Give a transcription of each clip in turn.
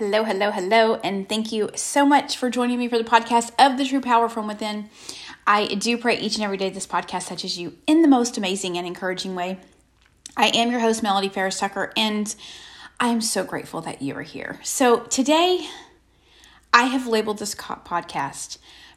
Hello, hello, hello, and thank you so much for joining me for the podcast of the True Power from Within. I do pray each and every day this podcast touches you in the most amazing and encouraging way. I am your host, Melody Ferris Tucker, and I am so grateful that you are here. So today, I have labeled this podcast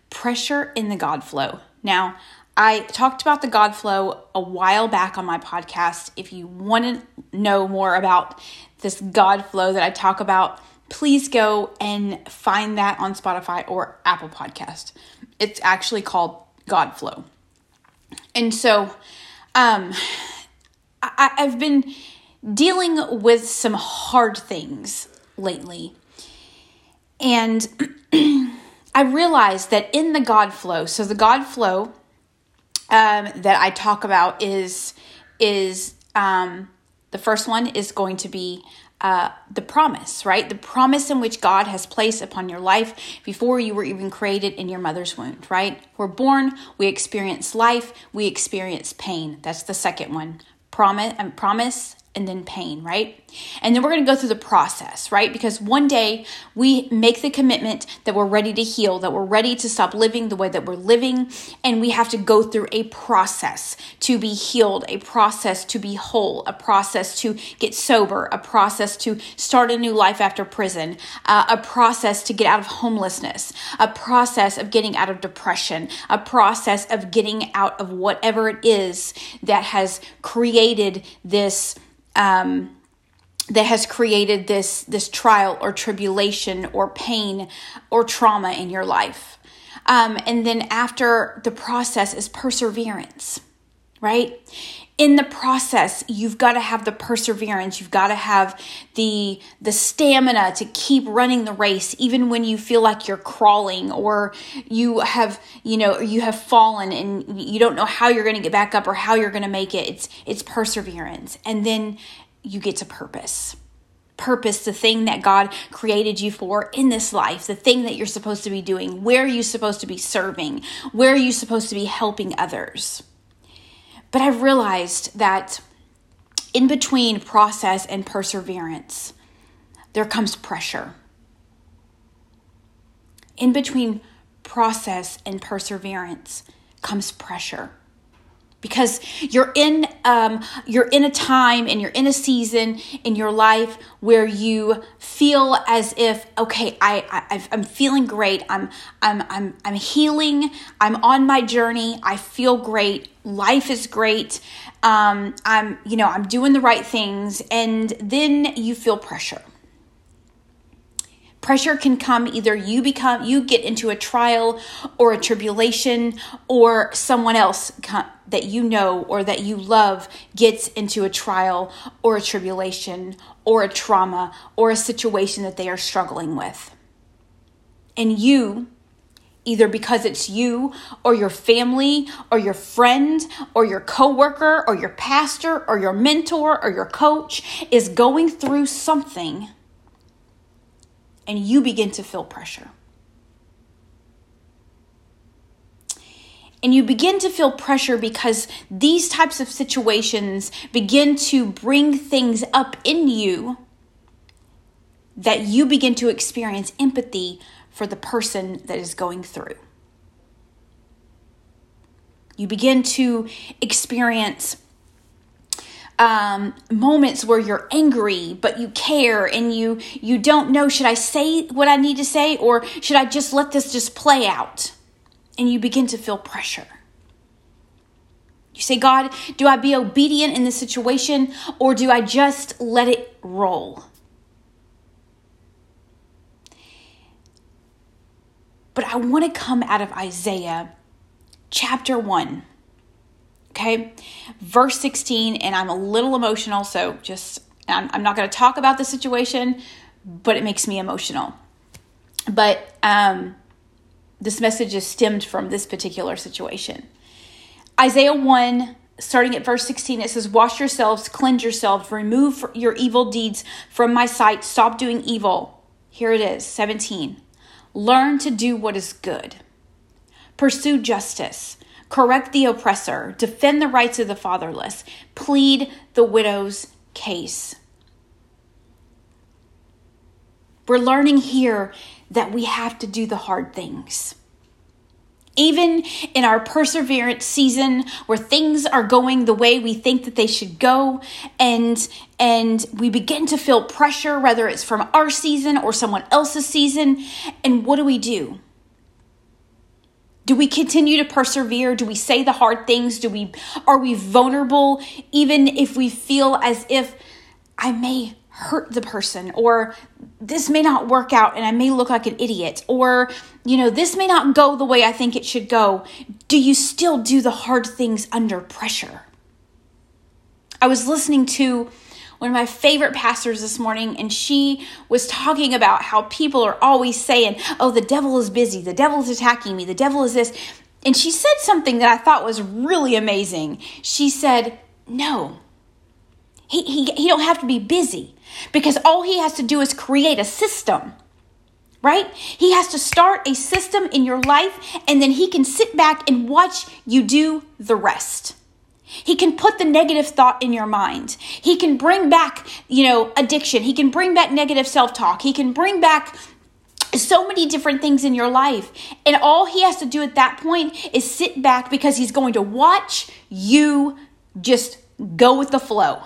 Pressure in the God Flow. Now, I talked about the God flow a while back on my podcast. If you want to know more about this God flow that I talk about, please go and find that on Spotify or Apple Podcast. It's actually called God Flow. And so um, I, I've been dealing with some hard things lately. And I realized that in the God flow, so the God flow um, that I talk about is is um, the first one is going to be uh, the promise, right? The promise in which God has placed upon your life before you were even created in your mother's womb, right? We're born, we experience life, we experience pain. That's the second one. Promise and promise and then pain, right? And then we're going to go through the process, right? Because one day we make the commitment that we're ready to heal, that we're ready to stop living the way that we're living, and we have to go through a process to be healed, a process to be whole, a process to get sober, a process to start a new life after prison, uh, a process to get out of homelessness, a process of getting out of depression, a process of getting out of whatever it is that has created this um, that has created this this trial or tribulation or pain or trauma in your life. Um, and then after the process is perseverance, right? In the process you've got to have the perseverance. You've got to have the the stamina to keep running the race even when you feel like you're crawling or you have you know you have fallen and you don't know how you're going to get back up or how you're going to make it. It's it's perseverance. And then you get to purpose. Purpose, the thing that God created you for in this life, the thing that you're supposed to be doing, where are you supposed to be serving, where are you supposed to be helping others. But I've realized that in between process and perseverance, there comes pressure. In between process and perseverance comes pressure because you're in um, you're in a time and you're in a season in your life where you feel as if okay I, I I'm feeling great. I'm I'm I'm I'm healing. I'm on my journey. I feel great. Life is great. Um, I'm you know I'm doing the right things. And then you feel pressure pressure can come. Either you become you get into a trial or a tribulation or someone else that you know or that you love gets into a trial or a tribulation or a trauma or a situation that they are struggling with. And you either because it's you or your family or your friend or your coworker or your pastor or your mentor or your coach is going through something and you begin to feel pressure. And you begin to feel pressure because these types of situations begin to bring things up in you that you begin to experience empathy for the person that is going through. You begin to experience um, moments where you're angry but you care and you you don't know should I say what I need to say or should I just let this just play out and you begin to feel pressure. You say, God, do I be obedient in this situation or do I just let it roll? But I want to come out of Isaiah chapter 1 Okay. Verse 16, and I'm a little emotional, so just, I'm, I'm not going to talk about the situation, but it makes me emotional. But um, this message is stemmed from this particular situation. Isaiah 1, starting at verse 16, it says, Wash yourselves, cleanse yourselves, remove your evil deeds from my sight, stop doing evil. Here it is, 17. Learn to do what is good, pursue justice correct the oppressor, defend the rights of the fatherless, plead the widow's case. We're learning here that we have to do the hard things. Even in our perseverance season where things are going the way we think that they should go and and we begin to feel pressure whether it's from our season or someone else's season and what do we do? Do we continue to persevere? Do we say the hard things? Do we are we vulnerable even if we feel as if I may hurt the person or this may not work out and I may look like an idiot or you know this may not go the way I think it should go do you still do the hard things under pressure I was listening to one of my favorite pastors this morning and she was talking about how people are always saying oh the devil is busy. The devil is attacking me. The devil is this. And she said something that I thought was really amazing. She said no. He, he, he don't have to be busy because all he has to do is create a system right? He has to start a system in your life and then he can sit back and watch you do the rest. He can put the negative thought in your mind. He can bring back, you know, addiction. He can bring back negative self talk. He can bring back so many different things in your life. And all he has to do at that point is sit back because he's going to watch you just go with the flow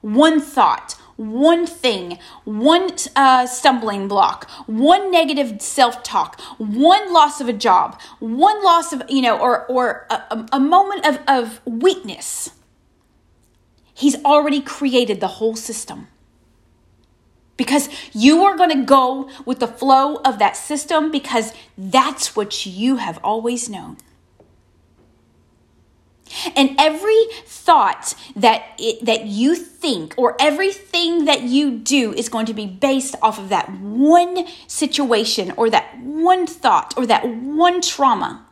one thought, one thing, one uh, stumbling block, one negative self talk, one loss of a job, one loss of, you know, or, or a, a moment of, of weakness. He's already created the whole system. Because you are going to go with the flow of that system because that's what you have always known. And every thought that it, that you think or everything that you do is going to be based off of that one situation or that one thought or that one trauma.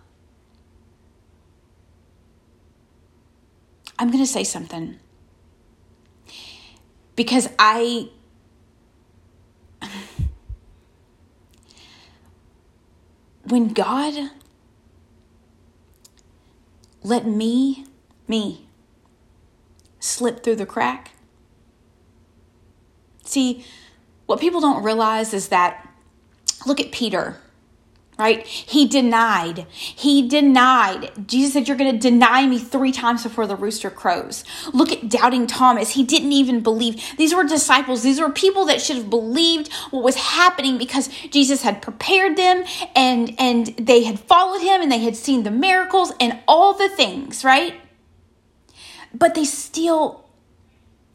I'm going to say something because I when God let me, me, slip through the crack. See, what people don't realize is that, look at Peter right? He denied. He denied. Jesus said, You're going to deny me three times before the rooster crows. Look at doubting Thomas. He didn't even believe. These were disciples. These were people that should have believed what was happening because Jesus had prepared them and, and they had followed him and they had seen the miracles and all the things, right? But they still,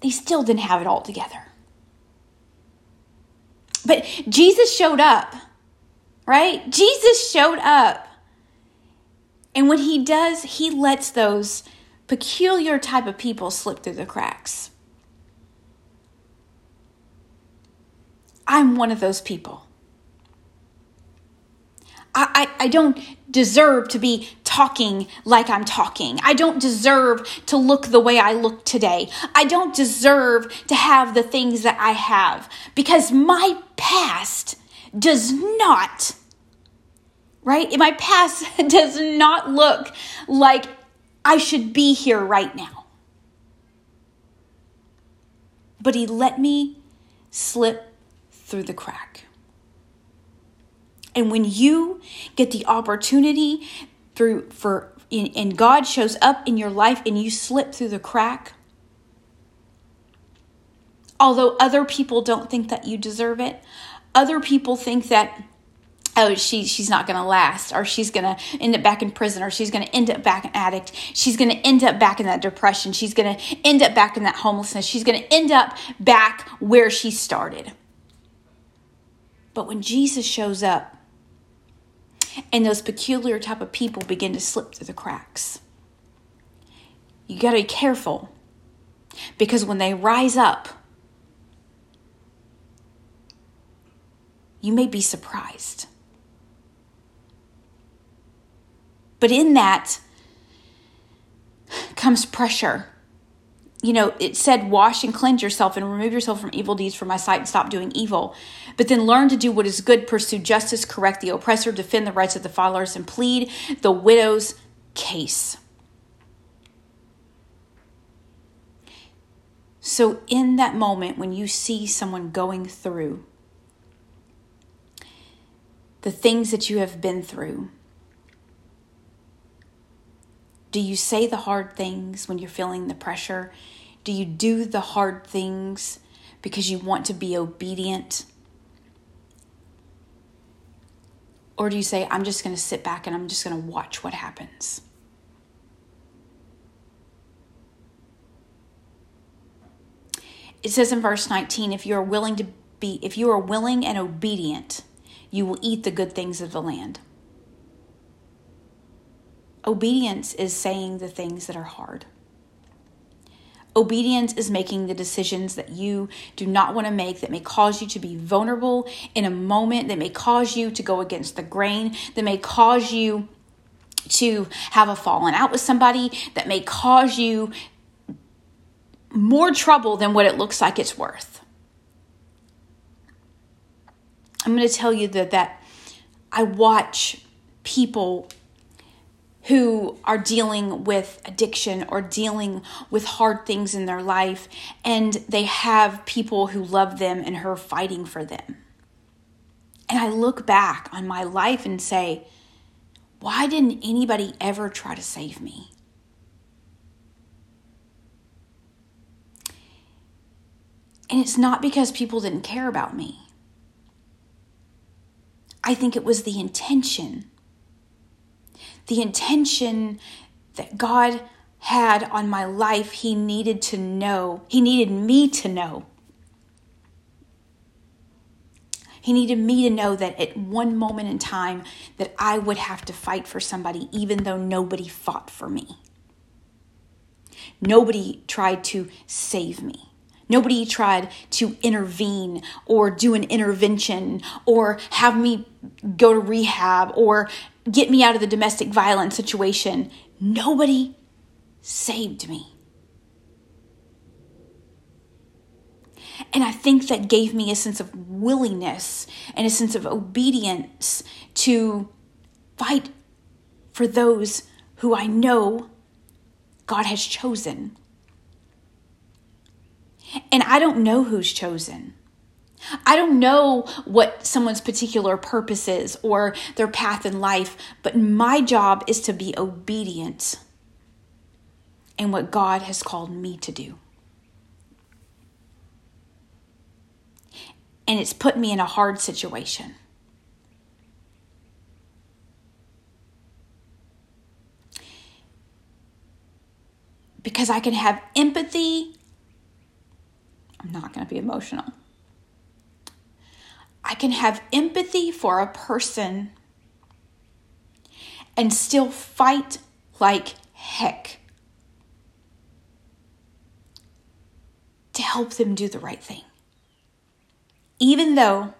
they still didn't have it all together. But Jesus showed up right? Jesus showed up. And when he does, he lets those peculiar type of people slip through the cracks. I'm one of those people. I, I, I, don't deserve to be talking like I'm talking. I don't deserve to look the way I look today. I don't deserve to have the things that I have because my past does not, right? My past does not look like I should be here right now. But he let me slip through the crack. And when you get the opportunity through for and God shows up in your life and you slip through the crack, although other people don't think that you deserve it, other people think that oh she she's not going to last or she's going to end up back in prison or she's going to end up back an addict. She's going to end up back in that depression. She's going to end up back in that homelessness. She's going to end up back where she started. But when jesus shows up and those peculiar type of people begin to slip through the cracks you got to be careful because when they rise up you may be surprised. But in that comes pressure. You know, it said, wash and cleanse yourself and remove yourself from evil deeds from my sight and stop doing evil. But then learn to do what is good, pursue justice, correct the oppressor, defend the rights of the fatherless, and plead the widow's case. So, in that moment, when you see someone going through the things that you have been through, do you say the hard things when you're feeling the pressure? Do you do the hard things because you want to be obedient? Or do you say, I'm just going to sit back and I'm just going to watch what happens? It says in verse 19, if you are willing to be, if you are willing and obedient, you will eat the good things of the land. Obedience is saying the things that are hard. Obedience is making the decisions that you do not want to make, that may cause you to be vulnerable in a moment, that may cause you to go against the grain, that may cause you to have a falling out with somebody, that may cause you more trouble than what it looks like it's worth. I'm going to tell you that that I watch people who are dealing with addiction or dealing with hard things in their life, and they have people who love them and are fighting for them. And I look back on my life and say, why didn't anybody ever try to save me? And it's not because people didn't care about me. I think it was the intention the intention that God had on my life, He needed to know. He needed me to know. He needed me to know that at one moment in time that I would have to fight for somebody even though nobody fought for me. Nobody tried to save me. Nobody tried to intervene or do an intervention or have me go to rehab or get me out of the domestic violence situation. Nobody saved me. And I think that gave me a sense of willingness and a sense of obedience to fight for those who I know God has chosen. And I don't know who's chosen. I don't know what someone's particular purpose is or their path in life, but my job is to be obedient in what God has called me to do. And it's put me in a hard situation. Because I can have empathy I'm not going to be emotional. I can have empathy for a person and still fight like heck to help them do the right thing. Even though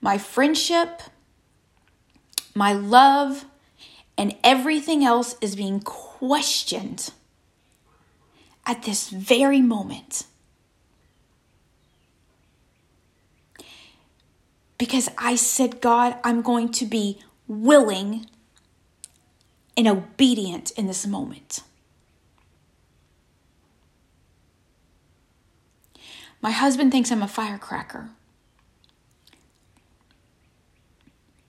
my friendship, my love, and everything else is being questioned at this very moment. Because I said, God, I'm going to be willing and obedient in this moment. My husband thinks I'm a firecracker.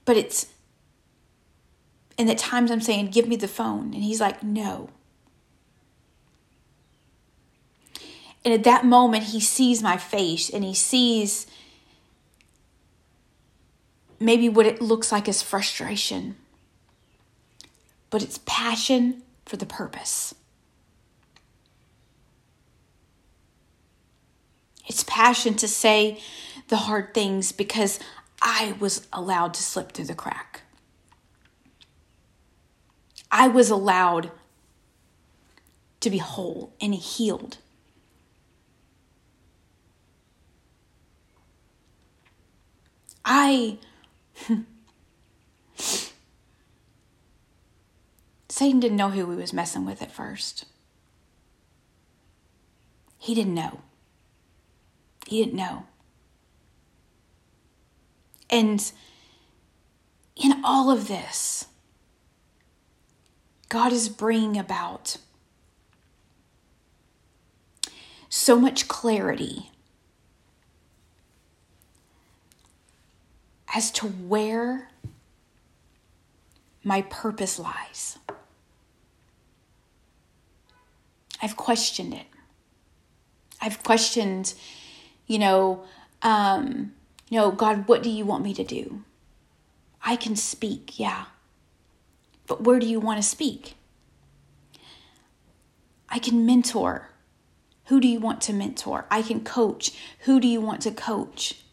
But it's, and at times I'm saying, give me the phone. And he's like, no. And at that moment, he sees my face and he sees maybe what it looks like as frustration, but it's passion for the purpose. It's passion to say the hard things because I was allowed to slip through the crack. I was allowed to be whole and healed. I. Satan didn't know who he was messing with at first. He didn't know. He didn't know. And in all of this, God is bringing about so much clarity as to where my purpose lies. I've questioned it. I've questioned, you know, um, you know, God, what do you want me to do? I can speak, yeah. But where do you want to speak? I can mentor. Who do you want to mentor? I can coach. Who do you want to coach?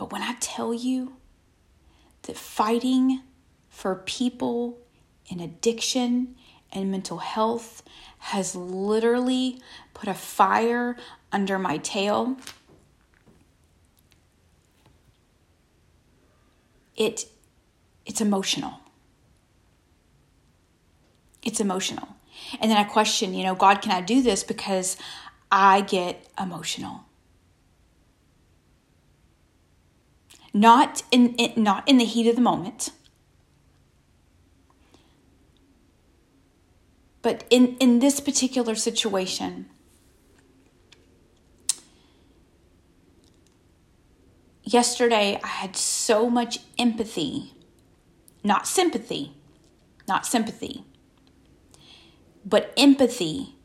But when I tell you that fighting for people in addiction and mental health has literally put a fire under my tail, it it's emotional. It's emotional. And then I question, you know, God, can I do this because I get emotional? Not in, in not in the heat of the moment but in in this particular situation yesterday i had so much empathy not sympathy not sympathy but empathy.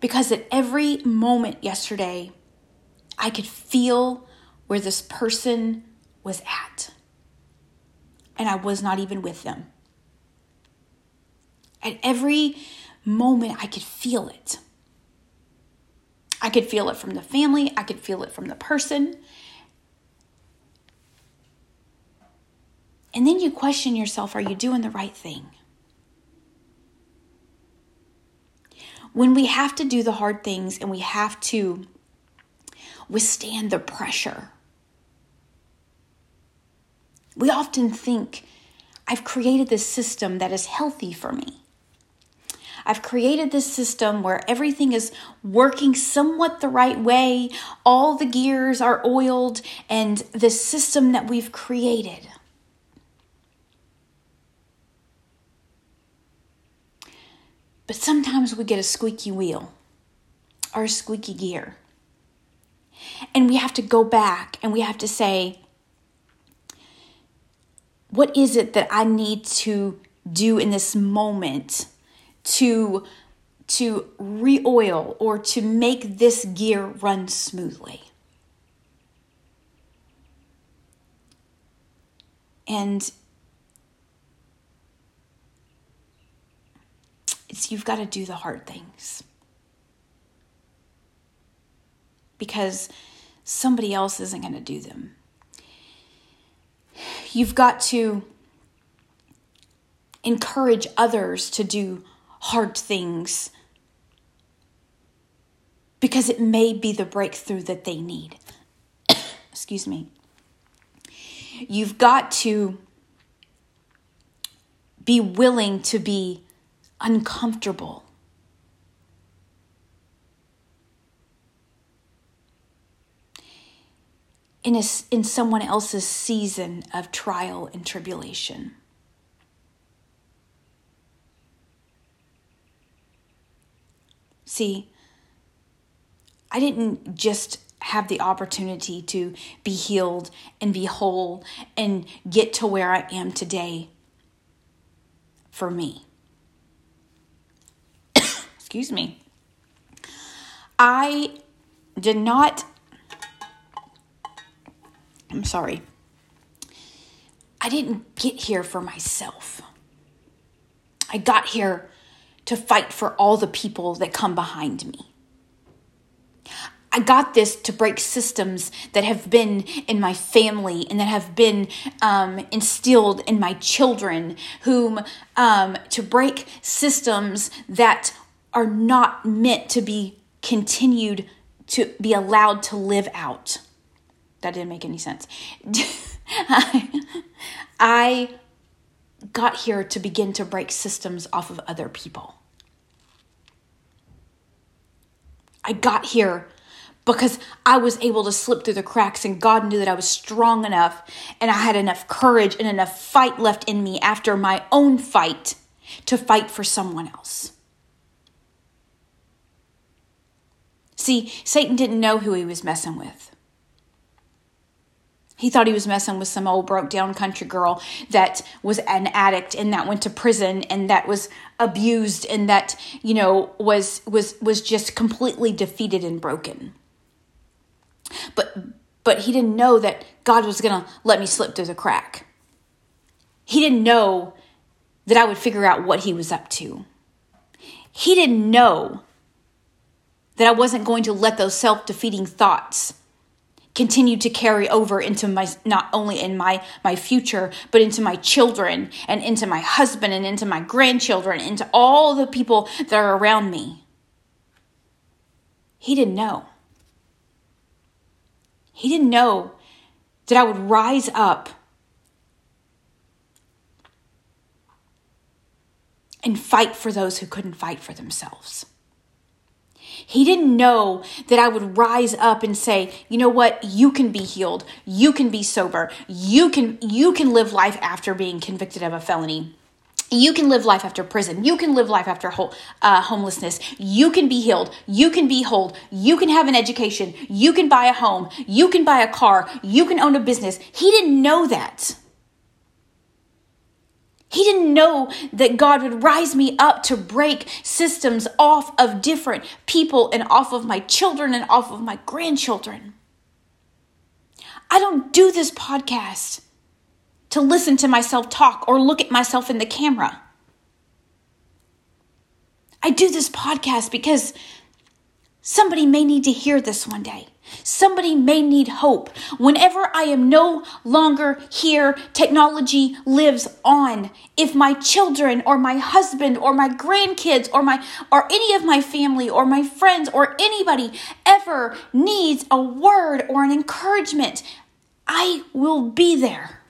Because at every moment yesterday I could feel where this person was at. And I was not even with them. At every moment, I could feel it. I could feel it from the family, I could feel it from the person. And then you question yourself are you doing the right thing? When we have to do the hard things and we have to withstand the pressure. We often think, I've created this system that is healthy for me. I've created this system where everything is working somewhat the right way, all the gears are oiled, and the system that we've created. But sometimes we get a squeaky wheel or a squeaky gear. And we have to go back and we have to say, what is it that I need to do in this moment to to re-oil or to make this gear run smoothly? And it's you've got to do the hard things because somebody else isn't going to do them. You've got to encourage others to do hard things because it may be the breakthrough that they need. Excuse me. You've got to be willing to be uncomfortable in, a, in someone else's season of trial and tribulation. See, I didn't just have the opportunity to be healed and be whole and get to where I am today for me. Excuse me. I did not I'm sorry. I didn't get here for myself. I got here to fight for all the people that come behind me. I got this to break systems that have been in my family and that have been um, instilled in my children, whom um, to break systems that are not meant to be continued to be allowed to live out that didn't make any sense. I, got here to begin to break systems off of other people. I got here because I was able to slip through the cracks and God knew that I was strong enough and I had enough courage and enough fight left in me after my own fight to fight for someone else. See, Satan didn't know who he was messing with. He thought he was messing with some old broke down country girl that was an addict and that went to prison and that was abused and that, you know, was was was just completely defeated and broken. But but he didn't know that God was going to let me slip through the crack. He didn't know that I would figure out what he was up to. He didn't know that I wasn't going to let those self-defeating thoughts continue to carry over into my not only in my my future but into my children and into my husband and into my grandchildren into all the people that are around me. He didn't know. He didn't know that I would rise up and fight for those who couldn't fight for themselves he didn't know that I would rise up and say, "You know what? You can be healed. You can be sober. You can you can live life after being convicted of a felony." You can live life after prison. You can live life after uh, homelessness. You can be healed. You can be whole. You can have an education. You can buy a home. You can buy a car. You can own a business. He didn't know that. He didn't know that God would rise me up to break systems off of different people and off of my children and off of my grandchildren. I don't do this podcast to listen to myself talk or look at myself in the camera. I do this podcast because somebody may need to hear this one day. Somebody may need hope. Whenever I am no longer here, technology lives on. If my children or my husband or my grandkids or my or any of my family or my friends or anybody ever needs a word or an encouragement, I will be there.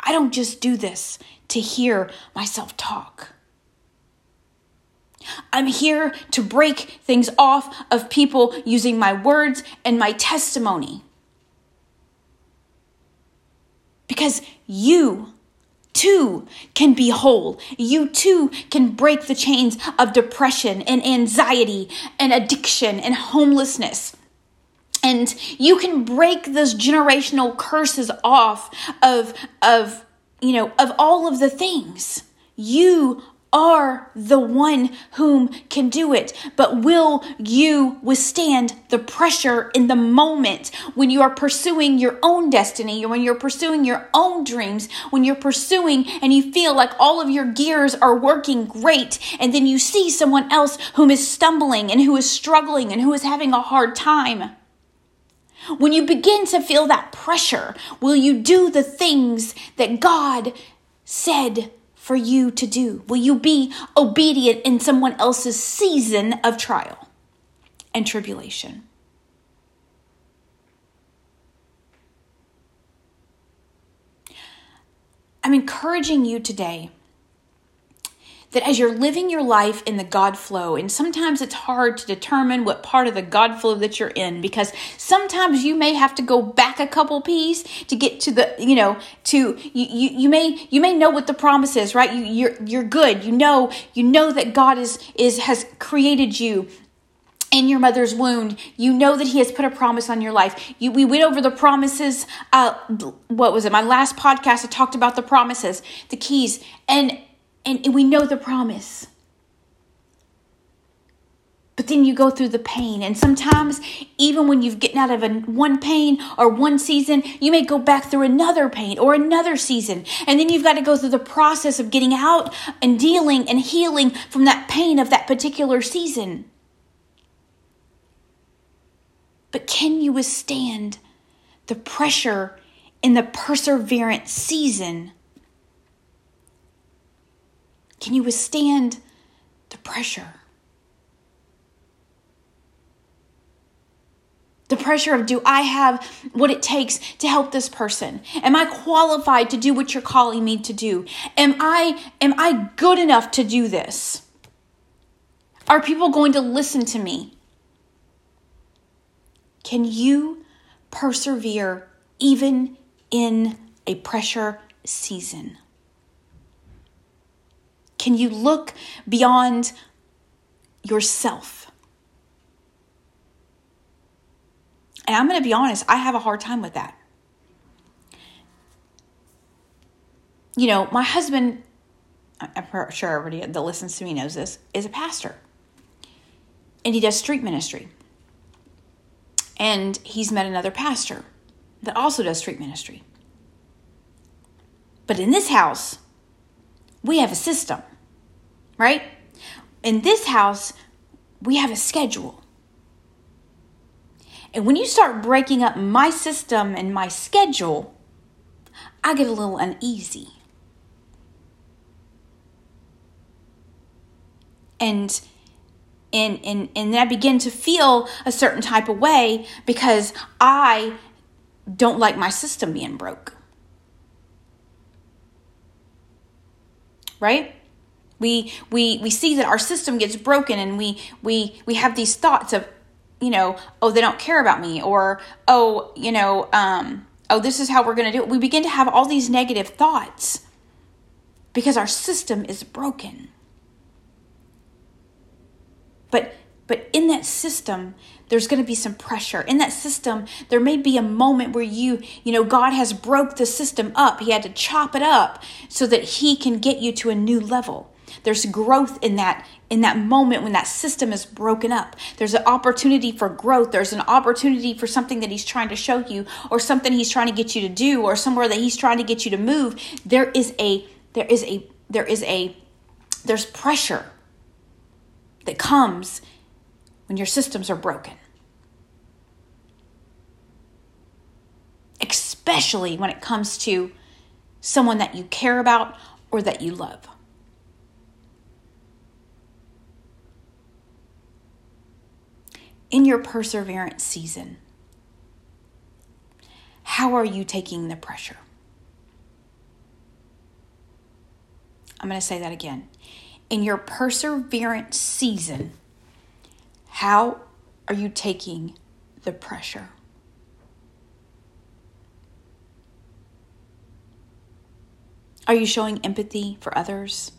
I don't just do this to hear myself talk. I'm here to break things off of people using my words and my testimony. Because you too can be whole. You too can break the chains of depression and anxiety and addiction and homelessness. And you can break those generational curses off of, of, you know, of all of the things. You are the one whom can do it. But will you withstand the pressure in the moment when you are pursuing your own destiny, or when you're pursuing your own dreams, when you're pursuing and you feel like all of your gears are working great, and then you see someone else whom is stumbling and who is struggling and who is having a hard time? When you begin to feel that pressure, will you do the things that God said for you to do? Will you be obedient in someone else's season of trial and tribulation? I'm encouraging you today that as you're living your life in the God flow, and sometimes it's hard to determine what part of the God flow that you're in because sometimes you may have to go back a couple P's to get to the, you know, to you you, you may you may know what the promise is, right? You you're you're good. You know, you know that God is is has created you in your mother's wound you know that he has put a promise on your life you, we went over the promises uh, what was it my last podcast i talked about the promises the keys and and, we know the promise. But then you go through the pain. And sometimes, even when you've gotten out of a, one pain or one season, you may go back through another pain or another season. And then you've got to go through the process of getting out and dealing and healing from that pain of that particular season. But can you withstand the pressure in the perseverance season can you withstand the pressure? The pressure of do I have what it takes to help this person? Am I qualified to do what you're calling me to do? Am I am I good enough to do this? Are people going to listen to me? Can you persevere even in a pressure season? Can you look beyond yourself? And I'm going to be honest, I have a hard time with that. You know, my husband, I'm sure everybody that listens to me knows this, is a pastor. And he does street ministry. And he's met another pastor that also does street ministry. But in this house, we have a system, right? In this house, we have a schedule. And when you start breaking up my system and my schedule, I get a little uneasy. And and and and I begin to feel a certain type of way because I don't like my system being broke. Right? We we we see that our system gets broken and we we we have these thoughts of, you know, oh they don't care about me or oh, you know, um oh this is how we're going to do it. We begin to have all these negative thoughts because our system is broken. But but in that system, there's going to be some pressure. In that system, there may be a moment where you, you know, God has broke the system up. He had to chop it up so that he can get you to a new level. There's growth in that in that moment when that system is broken up. There's an opportunity for growth. There's an opportunity for something that he's trying to show you or something he's trying to get you to do or somewhere that he's trying to get you to move. There is a there is a there is a there's pressure that comes when your systems are broken. Especially when it comes to someone that you care about or that you love. In your perseverance season, how are you taking the pressure? I'm going to say that again. In your perseverance season, how are you taking the pressure? Are you showing empathy for others?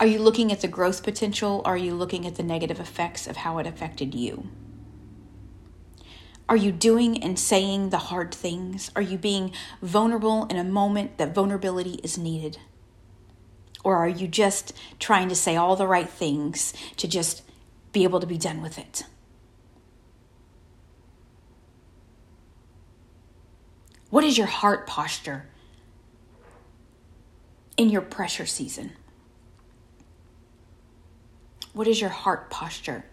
Are you looking at the growth potential? Are you looking at the negative effects of how it affected you? Are you doing and saying the hard things? Are you being vulnerable in a moment that vulnerability is needed? Or are you just trying to say all the right things to just be able to be done with it? What is your heart posture in your pressure season? What is your heart posture?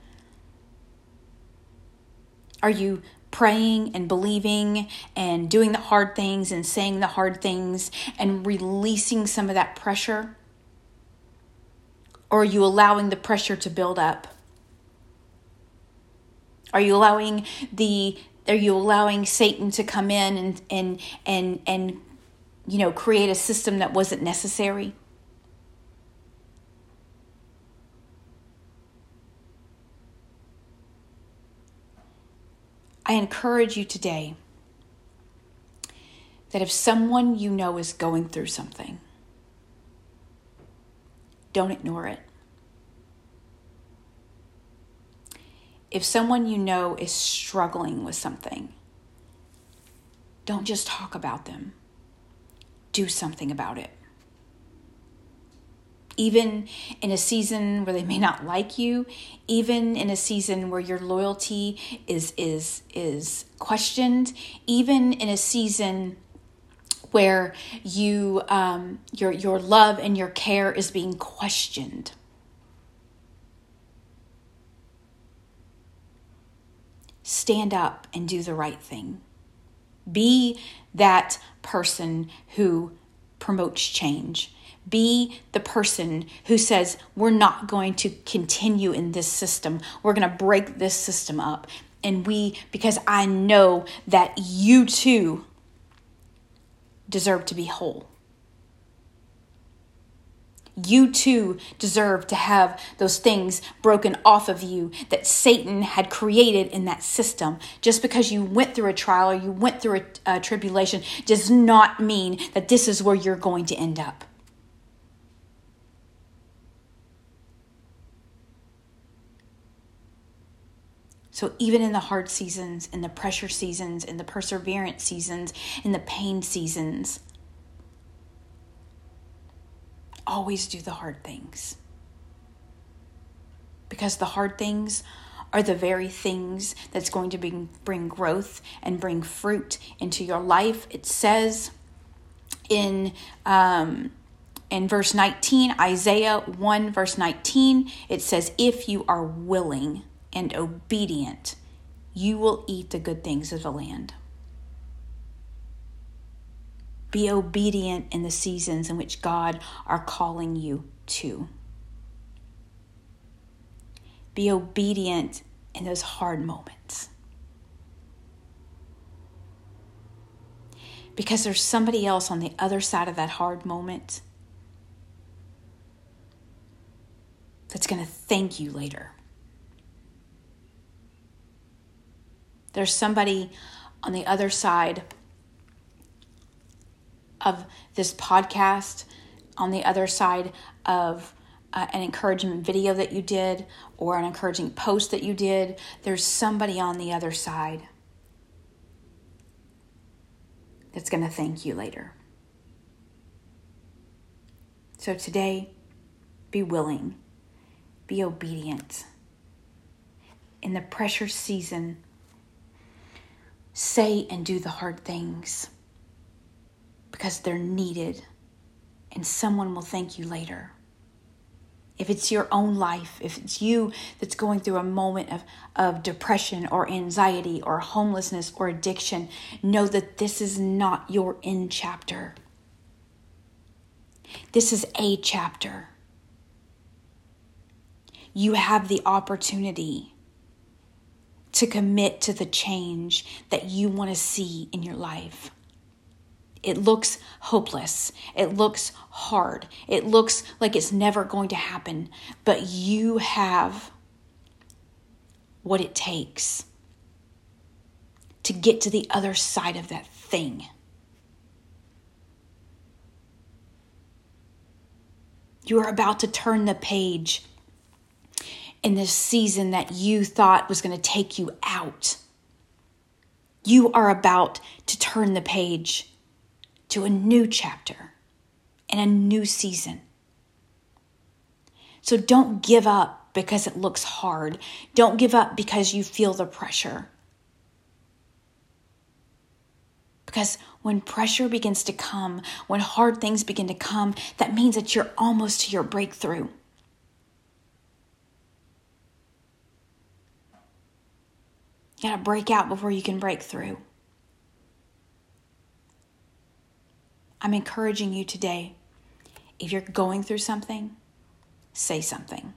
Are you praying and believing and doing the hard things and saying the hard things and releasing some of that pressure? Or are you allowing the pressure to build up? Are you allowing the are you allowing Satan to come in and and and and you know create a system that wasn't necessary? I encourage you today that if someone you know is going through something, don't ignore it. If someone you know is struggling with something, don't just talk about them, do something about it. Even in a season where they may not like you, even in a season where your loyalty is is is questioned, even in a season where you um, your your love and your care is being questioned. Stand up and do the right thing. Be that person who promotes change. Be the person who says, We're not going to continue in this system. We're going to break this system up. And we, because I know that you too deserve to be whole. You too deserve to have those things broken off of you that Satan had created in that system. Just because you went through a trial or you went through a, a tribulation does not mean that this is where you're going to end up. So, even in the hard seasons, in the pressure seasons, in the perseverance seasons, in the pain seasons, always do the hard things. Because the hard things are the very things that's going to bring, bring growth and bring fruit into your life. It says in um, in verse 19, Isaiah 1, verse 19, it says, If you are willing and obedient, you will eat the good things of the land. Be obedient in the seasons in which God are calling you to. Be obedient in those hard moments. Because there's somebody else on the other side of that hard moment that's going to thank you later. There's somebody on the other side of this podcast, on the other side of uh, an encouragement video that you did or an encouraging post that you did, there's somebody on the other side that's going to thank you later. So today, be willing, be obedient. In the pressure season, say and do the hard things because they're needed and someone will thank you later. If it's your own life, if it's you that's going through a moment of, of depression or anxiety or homelessness or addiction, know that this is not your end chapter. This is a chapter. You have the opportunity to commit to the change that you want to see in your life. It looks hopeless. It looks hard. It looks like it's never going to happen. But you have what it takes to get to the other side of that thing. You are about to turn the page in this season that you thought was going to take you out. You are about to turn the page to a new chapter and a new season. So don't give up because it looks hard. Don't give up because you feel the pressure. Because when pressure begins to come, when hard things begin to come, that means that you're almost to your breakthrough. You gotta break out before you can break through. I'm encouraging you today. If you're going through something, say something.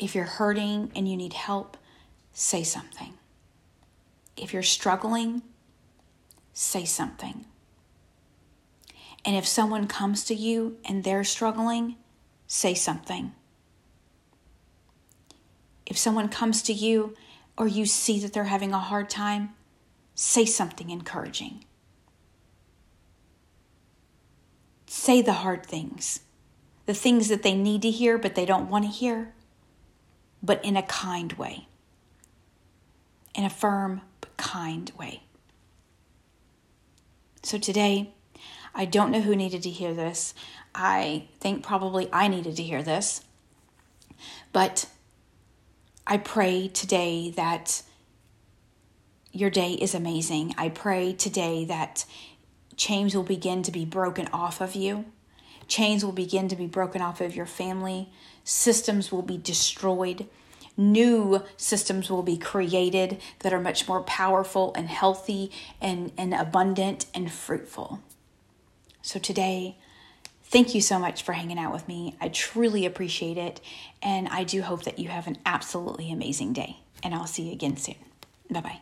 If you're hurting and you need help, say something. If you're struggling, say something. And if someone comes to you and they're struggling, say something. If someone comes to you or you see that they're having a hard time, say something encouraging. Say the hard things, the things that they need to hear but they don't want to hear, but in a kind way, in a firm but kind way. So today, I don't know who needed to hear this. I think probably I needed to hear this. But I pray today that your day is amazing. I pray today that chains will begin to be broken off of you. Chains will begin to be broken off of your family. Systems will be destroyed. New systems will be created that are much more powerful and healthy and, and abundant and fruitful. So today, thank you so much for hanging out with me. I truly appreciate it. And I do hope that you have an absolutely amazing day. And I'll see you again soon. Bye bye.